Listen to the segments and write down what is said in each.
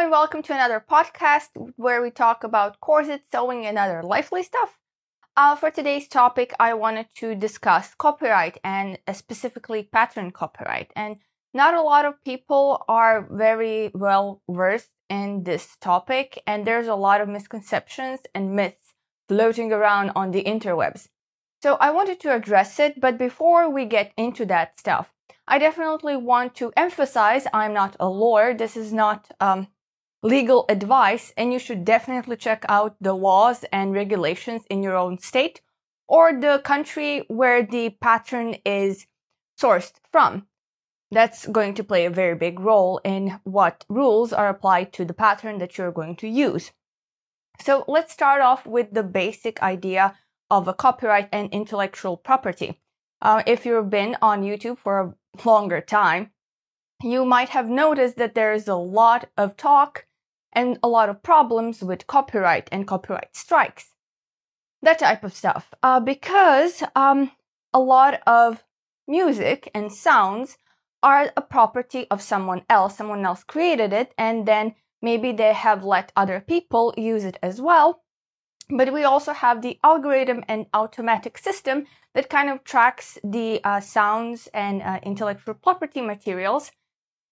and welcome to another podcast where we talk about corset sewing and other lively stuff. Uh, for today's topic, I wanted to discuss copyright and uh, specifically pattern copyright. And not a lot of people are very well versed in this topic, and there's a lot of misconceptions and myths floating around on the interwebs. So I wanted to address it, but before we get into that stuff, I definitely want to emphasize I'm not a lawyer. This is not um, legal advice, and you should definitely check out the laws and regulations in your own state or the country where the pattern is sourced from. That's going to play a very big role in what rules are applied to the pattern that you're going to use. So let's start off with the basic idea of a copyright and intellectual property. Uh, if you've been on YouTube for a longer time, you might have noticed that there is a lot of talk and a lot of problems with copyright and copyright strikes. That type of stuff. Uh, because um, a lot of music and sounds are a property of someone else. Someone else created it, and then maybe they have let other people use it as well. But we also have the algorithm and automatic system that kind of tracks the uh, sounds and uh, intellectual property materials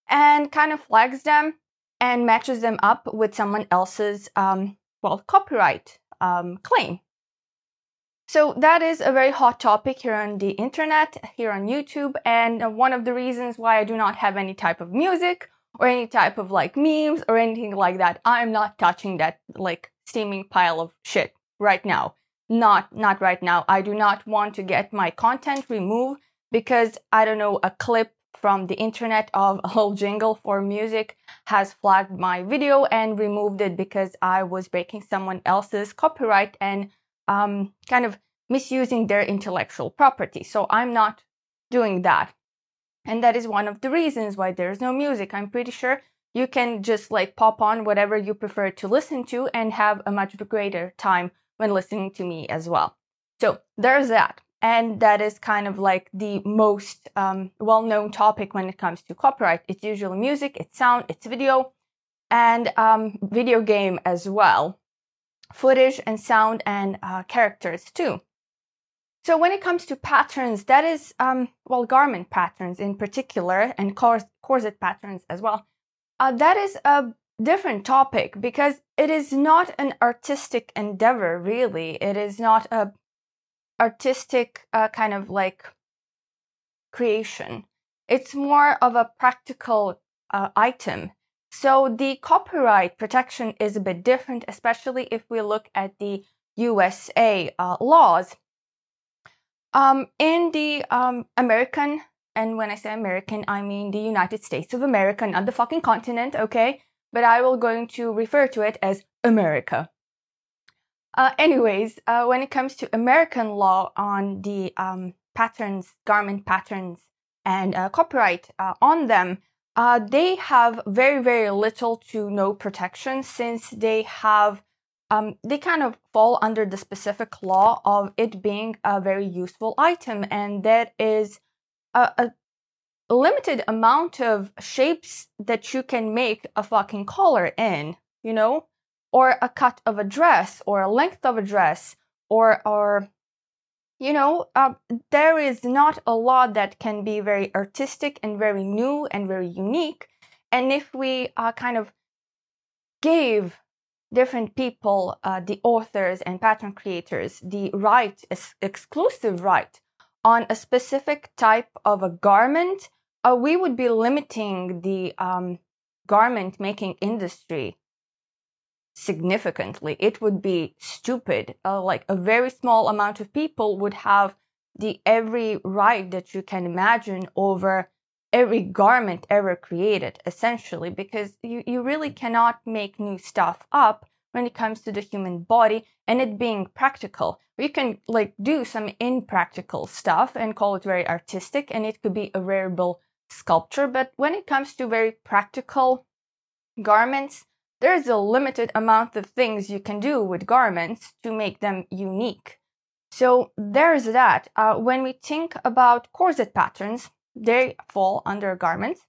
and kind of flags them and matches them up with someone else's, um, well, copyright um, claim. So that is a very hot topic here on the internet, here on YouTube, and one of the reasons why I do not have any type of music or any type of like memes or anything like that. I'm not touching that like steaming pile of shit right now. Not not right now. I do not want to get my content removed because I don't know a clip from the internet of a whole jingle for music has flagged my video and removed it because I was breaking someone else's copyright and um, kind of misusing their intellectual property. So I'm not doing that. And that is one of the reasons why there's no music. I'm pretty sure you can just like pop on whatever you prefer to listen to and have a much greater time when listening to me as well. So there's that. And that is kind of like the most um, well known topic when it comes to copyright. It's usually music, it's sound, it's video, and um, video game as well. Footage and sound and uh, characters too. So when it comes to patterns, that is, um, well, garment patterns in particular, and corset patterns as well. Uh, that is a different topic because it is not an artistic endeavor, really. It is not a artistic uh, kind of like creation. It's more of a practical uh, item. So the copyright protection is a bit different, especially if we look at the USA uh, laws. Um, in the um, American, and when I say American, I mean the United States of America, not the fucking continent, okay? But I will going to refer to it as America. Uh, anyways, uh, when it comes to American law on the um, patterns, garment patterns, and uh, copyright uh, on them, uh, they have very, very little to no protection since they have, um, they kind of fall under the specific law of it being a very useful item, and that is a, a limited amount of shapes that you can make a fucking collar in, you know? Or a cut of a dress or a length of a dress or or you know uh, there is not a lot that can be very artistic and very new and very unique. And if we uh, kind of gave different people uh, the authors and pattern creators the right exclusive right on a specific type of a garment uh, we would be limiting the um, garment making industry significantly. It would be stupid. Uh, like a very small amount of people would have the every right that you can imagine over every garment ever created, essentially, because you, you really cannot make new stuff up when it comes to the human body and it being practical. We can like do some impractical stuff and call it very artistic and it could be a wearable sculpture, but when it comes to very practical garments, there's a limited amount of things you can do with garments to make them unique. So there's that. Uh, when we think about corset patterns, they fall under garments.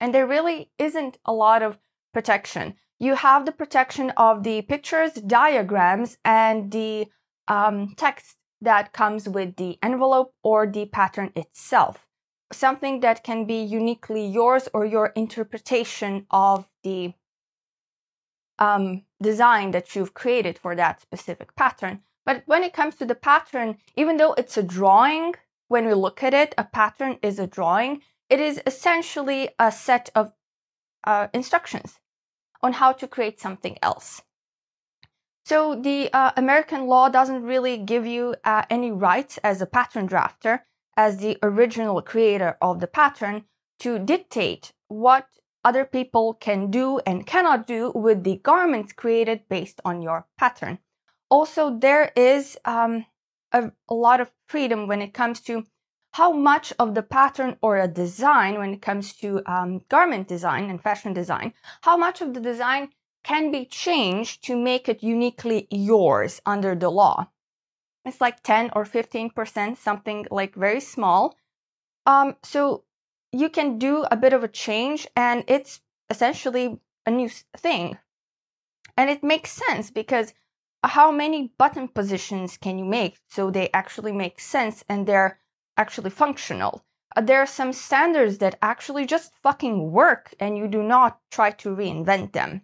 And there really isn't a lot of protection. You have the protection of the pictures, diagrams, and the um, text that comes with the envelope or the pattern itself. Something that can be uniquely yours or your interpretation of the um, design that you've created for that specific pattern. But when it comes to the pattern, even though it's a drawing, when we look at it, a pattern is a drawing. It is essentially a set of uh, instructions on how to create something else. So the uh, American law doesn't really give you uh, any rights as a pattern drafter, as the original creator of the pattern, to dictate what other people can do and cannot do with the garments created based on your pattern. Also, there is um, a, a lot of freedom when it comes to how much of the pattern or a design, when it comes to um, garment design and fashion design, how much of the design can be changed to make it uniquely yours under the law. It's like 10 or 15%, something like very small. Um, so you can do a bit of a change and it's essentially a new thing. And it makes sense because how many button positions can you make so they actually make sense and they're actually functional? Uh, there are some standards that actually just fucking work and you do not try to reinvent them.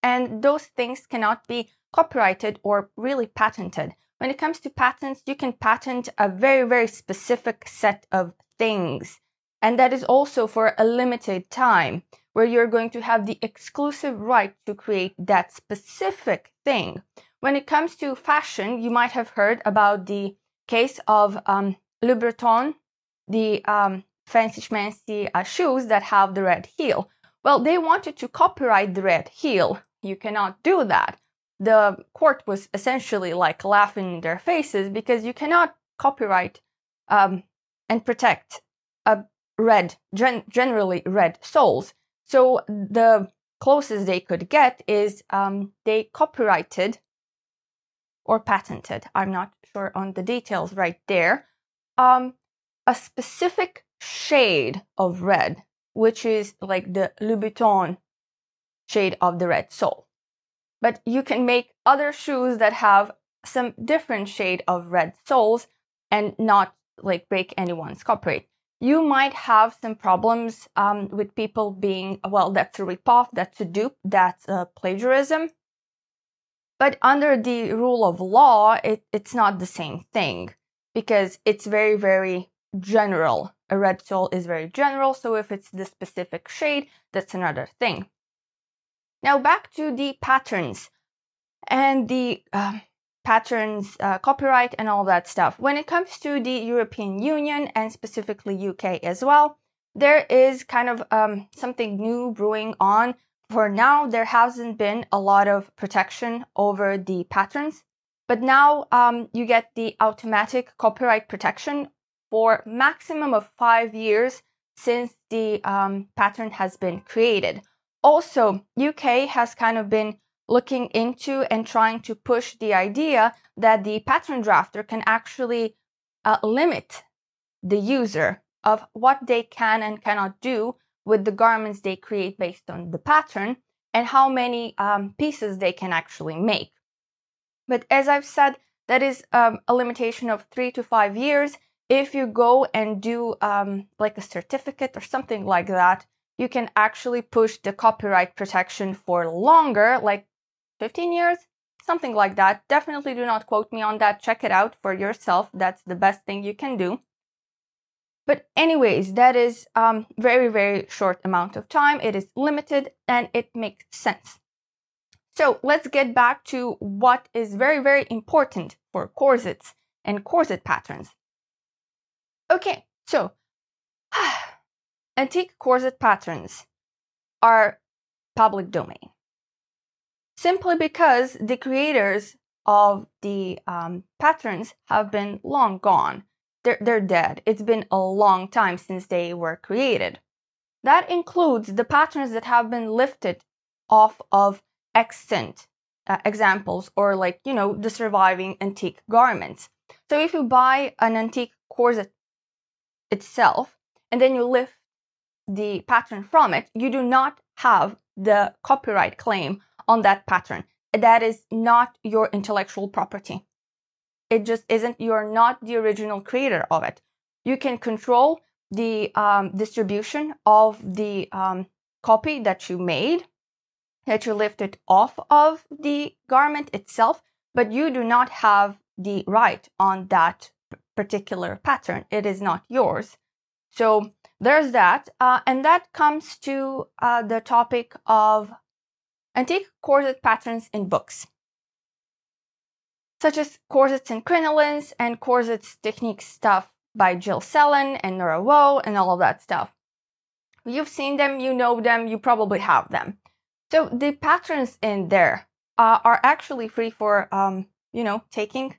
And those things cannot be copyrighted or really patented. When it comes to patents, you can patent a very, very specific set of things. And that is also for a limited time, where you're going to have the exclusive right to create that specific thing. When it comes to fashion, you might have heard about the case of um, Louboutin, the um, fancy schmancy uh, shoes that have the red heel. Well, they wanted to copyright the red heel. You cannot do that. The court was essentially like laughing in their faces because you cannot copyright um, and protect a red, gen- generally red soles. So the closest they could get is um, they copyrighted or patented. I'm not sure on the details right there. Um, a specific shade of red, which is like the Louboutin shade of the red sole. But you can make other shoes that have some different shade of red soles and not like break anyone's copyright. You might have some problems um, with people being, well, that's a ripoff, that's a dupe, that's a plagiarism. But under the rule of law, it, it's not the same thing because it's very, very general. A red sole is very general, so if it's the specific shade, that's another thing. Now back to the patterns and the uh, patterns, uh, copyright, and all that stuff. When it comes to the European Union and specifically UK as well, there is kind of um, something new brewing on. For now, there hasn't been a lot of protection over the patterns, but now um, you get the automatic copyright protection for maximum of five years since the um, pattern has been created. Also, UK has kind of been looking into and trying to push the idea that the pattern drafter can actually uh, limit the user of what they can and cannot do with the garments they create based on the pattern and how many um, pieces they can actually make. But as I've said, that is um, a limitation of three to five years. If you go and do um, like a certificate or something like that, you can actually push the copyright protection for longer, like 15 years, something like that. Definitely do not quote me on that. Check it out for yourself. That's the best thing you can do. But anyways, that is um, very, very short amount of time. It is limited and it makes sense. So let's get back to what is very, very important for corsets and corset patterns. Okay, so antique corset patterns are public domain simply because the creators of the um, patterns have been long gone. They're, they're dead. It's been a long time since they were created. That includes the patterns that have been lifted off of extant uh, examples or, like, you know, the surviving antique garments. So if you buy an antique corset itself and then you lift the pattern from it, you do not have the copyright claim on that pattern. That is not your intellectual property. It just isn't, you're not the original creator of it. You can control the um, distribution of the um, copy that you made, that you lifted off of the garment itself, but you do not have the right on that particular pattern. It is not yours. So there's that. Uh, and that comes to uh, the topic of antique corset patterns in books, such as corsets and crinolines and corsets technique stuff by Jill Salen and Norah Waugh and all of that stuff. You've seen them, you know them, you probably have them. So the patterns in there uh, are actually free for, um, you know, taking.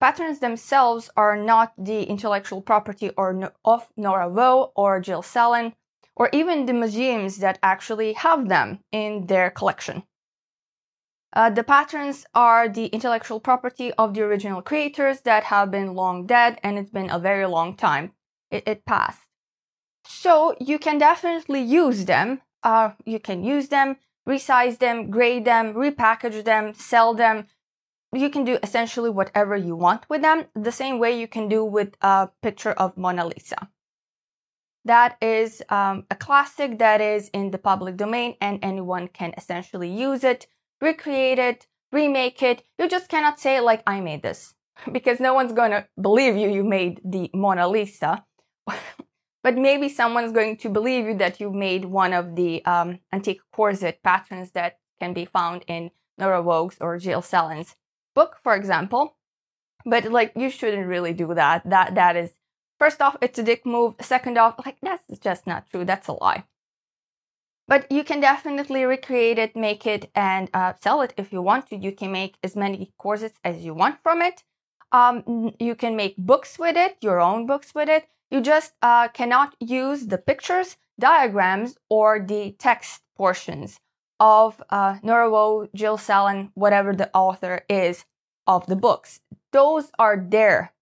Patterns themselves are not the intellectual property or of Norah Waugh or Jill Salen, or even the museums that actually have them in their collection. Uh, the patterns are the intellectual property of the original creators that have been long dead and it's been a very long time. It, it passed. So you can definitely use them. Uh, you can use them, resize them, grade them, repackage them, sell them. You can do essentially whatever you want with them, the same way you can do with a picture of Mona Lisa. That is um, a classic that is in the public domain and anyone can essentially use it recreate it, remake it. You just cannot say like, I made this because no one's going to believe you, you made the Mona Lisa. but maybe someone's going to believe you that you made one of the um, antique corset patterns that can be found in Norah Waugh's or Jill Salen's book, for example. But like, you shouldn't really do that. That that is first off, it's a dick move. Second off, like that's just not true. That's a lie. But you can definitely recreate it, make it, and uh, sell it if you want to. You can make as many corsets as you want from it. Um, you can make books with it, your own books with it. You just uh, cannot use the pictures, diagrams, or the text portions of uh, Norah Waugh, Jill Salen, whatever the author is of the books. Those are their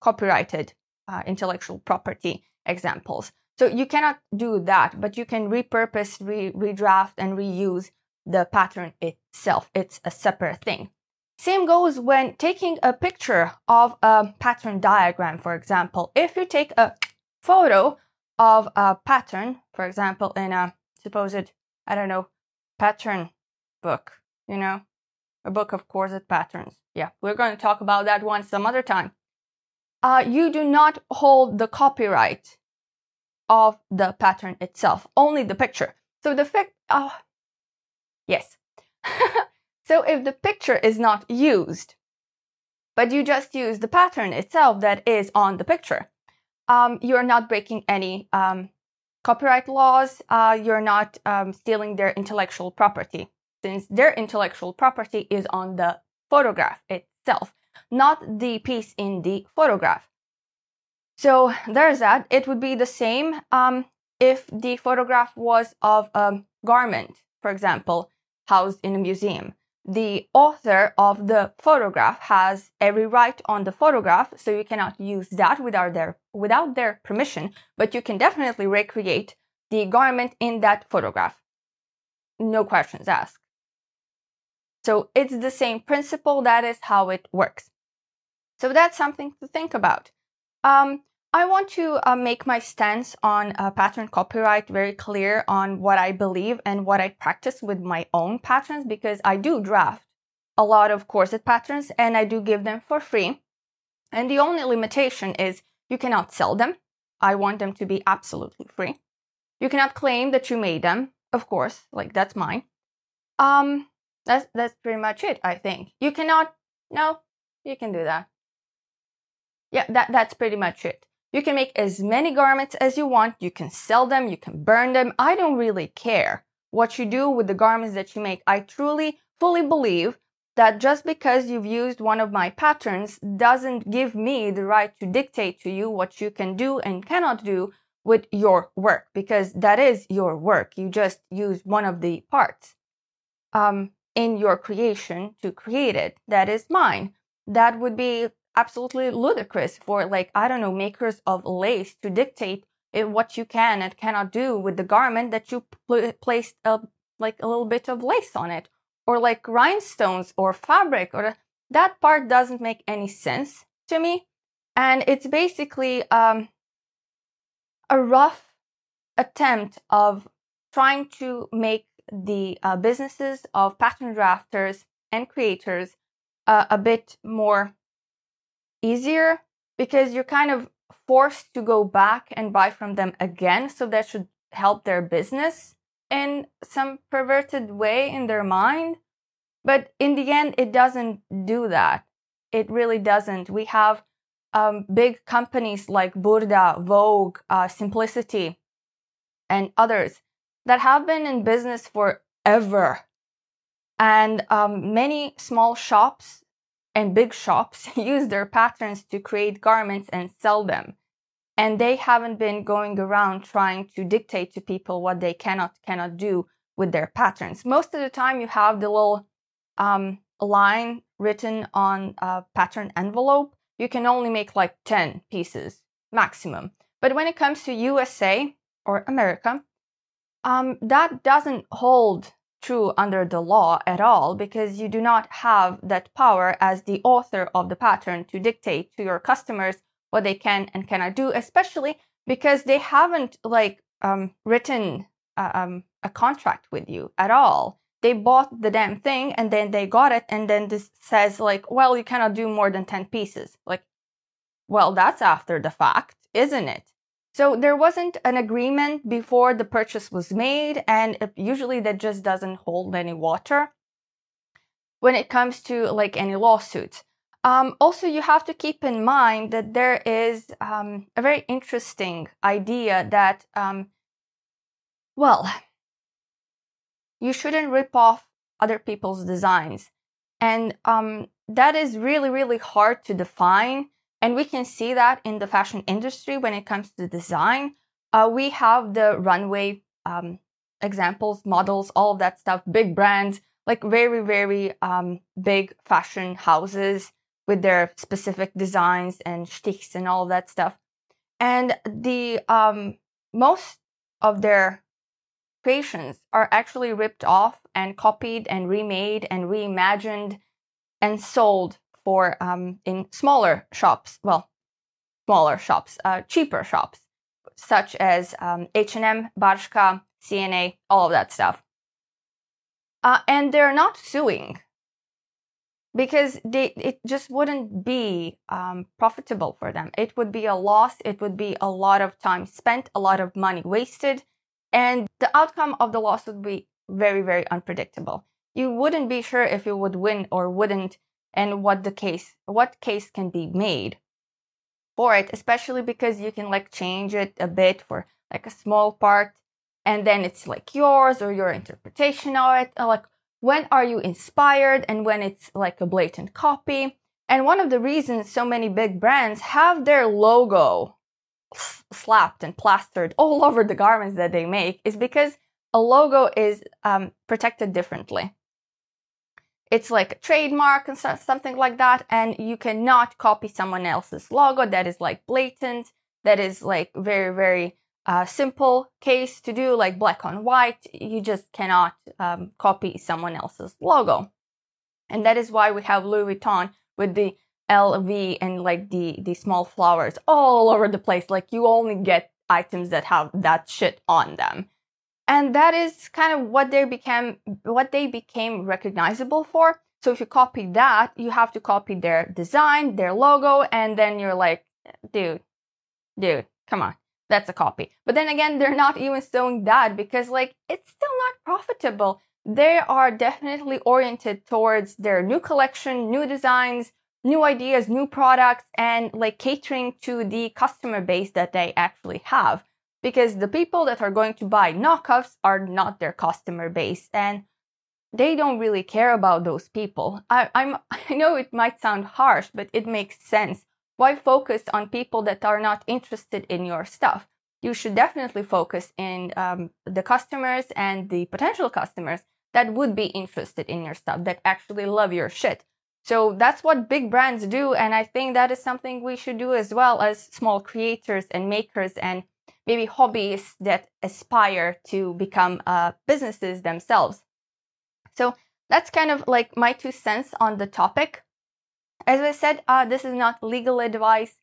copyrighted uh, intellectual property examples. So you cannot do that, but you can repurpose, re- redraft, and reuse the pattern itself. It's a separate thing. Same goes when taking a picture of a pattern diagram, for example. If you take a photo of a pattern, for example, in a supposed, I don't know, pattern book, you know, a book of corset patterns. Yeah, we're going to talk about that one some other time. Uh, you do not hold the copyright of the pattern itself, only the picture. So the fact, oh, yes. so if the picture is not used, but you just use the pattern itself that is on the picture, um, you're not breaking any um, copyright laws. Uh, you're not um, stealing their intellectual property, since their intellectual property is on the photograph itself, not the piece in the photograph. So there's that. It would be the same um, if the photograph was of a garment, for example, housed in a museum. The author of the photograph has every right on the photograph, so you cannot use that without their without their permission, but you can definitely recreate the garment in that photograph. No questions asked. So it's the same principle, that is how it works. So that's something to think about. Um, I want to uh, make my stance on uh, pattern copyright very clear on what I believe and what I practice with my own patterns because I do draft a lot of corset patterns and I do give them for free. And the only limitation is you cannot sell them. I want them to be absolutely free. You cannot claim that you made them, of course, like that's mine. Um, that's that's pretty much it. I think you cannot. No, you can do that. Yeah, that that's pretty much it. You can make as many garments as you want. You can sell them. You can burn them. I don't really care what you do with the garments that you make. I truly, fully believe that just because you've used one of my patterns doesn't give me the right to dictate to you what you can do and cannot do with your work because that is your work. You just use one of the parts um, in your creation to create it. That is mine. That would be absolutely ludicrous for like i don't know makers of lace to dictate what you can and cannot do with the garment that you pl- placed a, like a little bit of lace on it or like rhinestones or fabric or that part doesn't make any sense to me. And it's basically um, a rough attempt of trying to make the uh, businesses of pattern drafters and creators uh, a bit more easier because you're kind of forced to go back and buy from them again. So that should help their business in some perverted way in their mind. But in the end, it doesn't do that. It really doesn't. We have um, big companies like Burda, Vogue, uh, Simplicity, and others that have been in business forever. And um, many small shops and big shops use their patterns to create garments and sell them. And they haven't been going around trying to dictate to people what they cannot cannot do with their patterns. Most of the time, you have the little um, line written on a pattern envelope. You can only make like 10 pieces maximum. But when it comes to USA or America, um, that doesn't hold true under the law at all because you do not have that power as the author of the pattern to dictate to your customers what they can and cannot do, especially because they haven't like um, written uh, um, a contract with you at all. They bought the damn thing and then they got it, and then this says like, well, you cannot do more than ten pieces. Like, well, that's after the fact, isn't it? So there wasn't an agreement before the purchase was made, and usually that just doesn't hold any water when it comes to like any lawsuits. Um, also, you have to keep in mind that there is um, a very interesting idea that, um, well, you shouldn't rip off other people's designs. And um, that is really, really hard to define and we can see that in the fashion industry when it comes to design. Uh, we have the runway um, examples, models, all of that stuff, big brands, like very, very um, big fashion houses with their specific designs and shticks and all that stuff. And the um, most of their creations are actually ripped off and copied and remade and reimagined and sold for um, in smaller shops, well, smaller shops, uh, cheaper shops, such as um, H&M, Bershka, C&A, all of that stuff. Uh, and they're not suing because they, it just wouldn't be um, profitable for them. It would be a loss. It would be a lot of time spent, a lot of money wasted, and the outcome of the loss would be very, very unpredictable. You wouldn't be sure if you would win or wouldn't and what the case what case can be made for it especially because you can like change it a bit for like a small part and then it's like yours or your interpretation of it. Like when are you inspired and when it's like a blatant copy. And one of the reasons so many big brands have their logo slapped and plastered all over the garments that they make is because a logo is um, protected differently it's like a trademark and something like that and you cannot copy someone else's logo. That is like blatant. That is like very very uh, simple case to do like black on white. You just cannot um, copy someone else's logo. And that is why we have louis vuitton with the lv and like the the small flowers all over the place. Like you only get items that have that shit on them and that is kind of what they became what they became recognizable for. So if you copy that you have to copy their design their logo and then you're like dude dude come on that's a copy. But then again they're not even showing that because like it's still not profitable. They are definitely oriented towards their new collection new designs new ideas new products and like catering to the customer base that they actually have because the people that are going to buy knockoffs are not their customer base and they don't really care about those people. I, I'm, I know it might sound harsh, but it makes sense. Why focus on people that are not interested in your stuff? You should definitely focus in um, the customers and the potential customers that would be interested in your stuff, that actually love your shit. So that's what big brands do. And I think that is something we should do as well as small creators and makers and maybe hobbyists that aspire to become uh, businesses themselves. So that's kind of like my two cents on the topic. As I said, uh, this is not legal advice.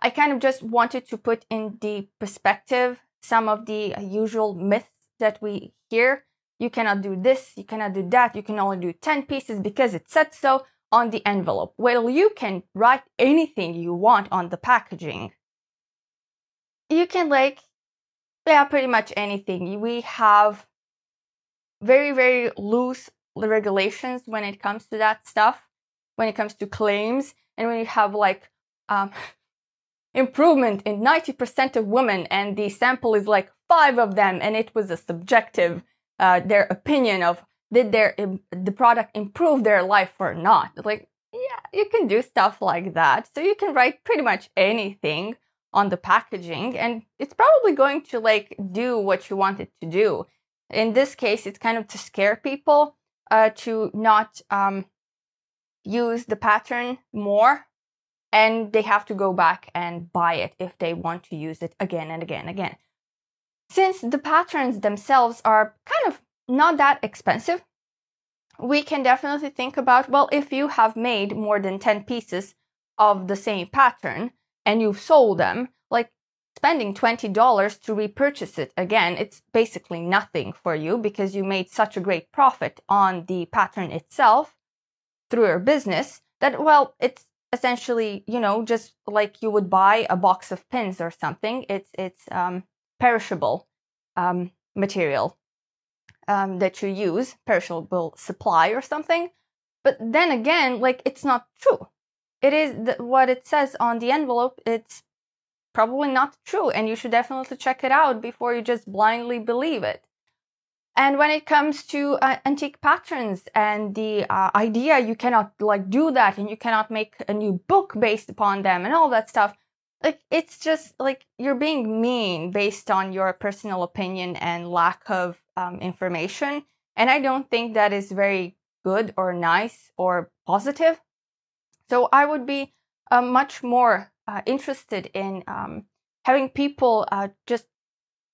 I kind of just wanted to put in the perspective some of the usual myths that we hear. You cannot do this, you cannot do that, you can only do 10 pieces because it said so on the envelope. Well, you can write anything you want on the packaging. You can like, yeah, pretty much anything. We have very, very loose regulations when it comes to that stuff, when it comes to claims, and when you have like um, improvement in 90% of women, and the sample is like five of them, and it was a subjective, uh, their opinion of did their the product improve their life or not. Like, yeah, you can do stuff like that. So you can write pretty much anything on the packaging, and it's probably going to like do what you want it to do. In this case, it's kind of to scare people uh, to not um, use the pattern more and they have to go back and buy it if they want to use it again and again and again. Since the patterns themselves are kind of not that expensive, we can definitely think about well, if you have made more than 10 pieces of the same pattern and you've sold them, like spending $20 to repurchase it again, it's basically nothing for you because you made such a great profit on the pattern itself through your business that, well, it's essentially, you know, just like you would buy a box of pins or something. It's, it's, um, perishable, um, material, um, that you use, perishable supply or something. But then again, like, it's not true. It is th- what it says on the envelope. It's probably not true and you should definitely check it out before you just blindly believe it. And when it comes to uh, antique patterns and the uh, idea you cannot like do that and you cannot make a new book based upon them and all that stuff, like it's just like you're being mean based on your personal opinion and lack of um, information. And I don't think that is very good or nice or positive. So I would be uh, much more uh, interested in um, having people uh, just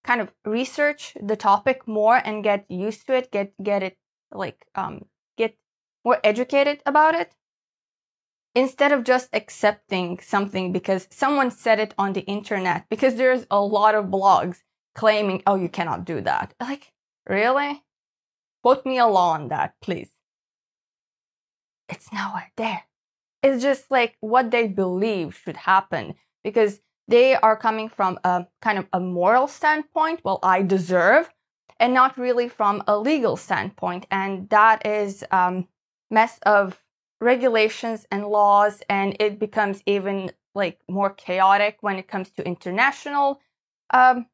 kind of research the topic more and get used to it, get get it like um, get more educated about it, instead of just accepting something because someone said it on the internet. Because there's a lot of blogs claiming, "Oh, you cannot do that." Like, really? Put me a law on that, please. It's nowhere there. It's just like what they believe should happen because they are coming from a kind of a moral standpoint. Well, I deserve, and not really from a legal standpoint. And that is um, mess of regulations and laws, and it becomes even like more chaotic when it comes to international um,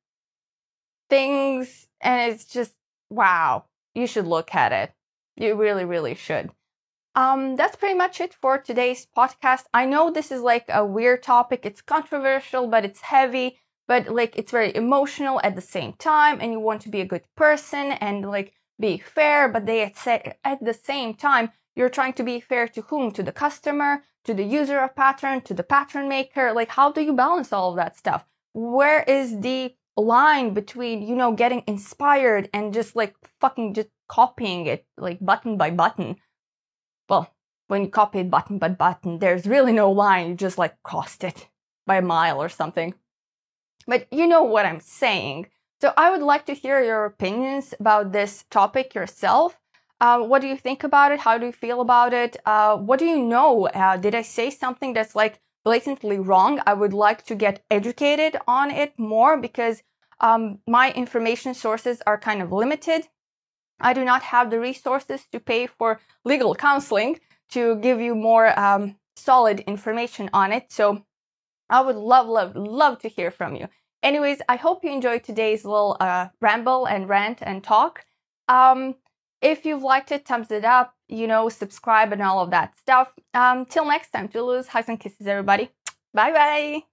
things. And it's just wow, you should look at it. You really, really should. Um, that's pretty much it for today's podcast. I know this is like a weird topic. It's controversial, but it's heavy, but like it's very emotional at the same time. And you want to be a good person and like be fair, but they at the same time, you're trying to be fair to whom? To the customer, to the user of pattern, to the pattern maker. Like, how do you balance all of that stuff? Where is the line between, you know, getting inspired and just like fucking just copying it, like button by button? Well, when you copy it button by button, there's really no line. You just like crossed it by a mile or something. But you know what I'm saying. So I would like to hear your opinions about this topic yourself. Uh, what do you think about it? How do you feel about it? Uh, what do you know? Uh, did I say something that's like blatantly wrong? I would like to get educated on it more because um, my information sources are kind of limited. I do not have the resources to pay for legal counseling to give you more um, solid information on it. So I would love, love, love to hear from you. Anyways, I hope you enjoyed today's little uh, ramble and rant and talk. Um, if you've liked it, thumbs it up, you know, subscribe and all of that stuff. Um, till next time, to lose hugs and kisses, everybody. Bye bye.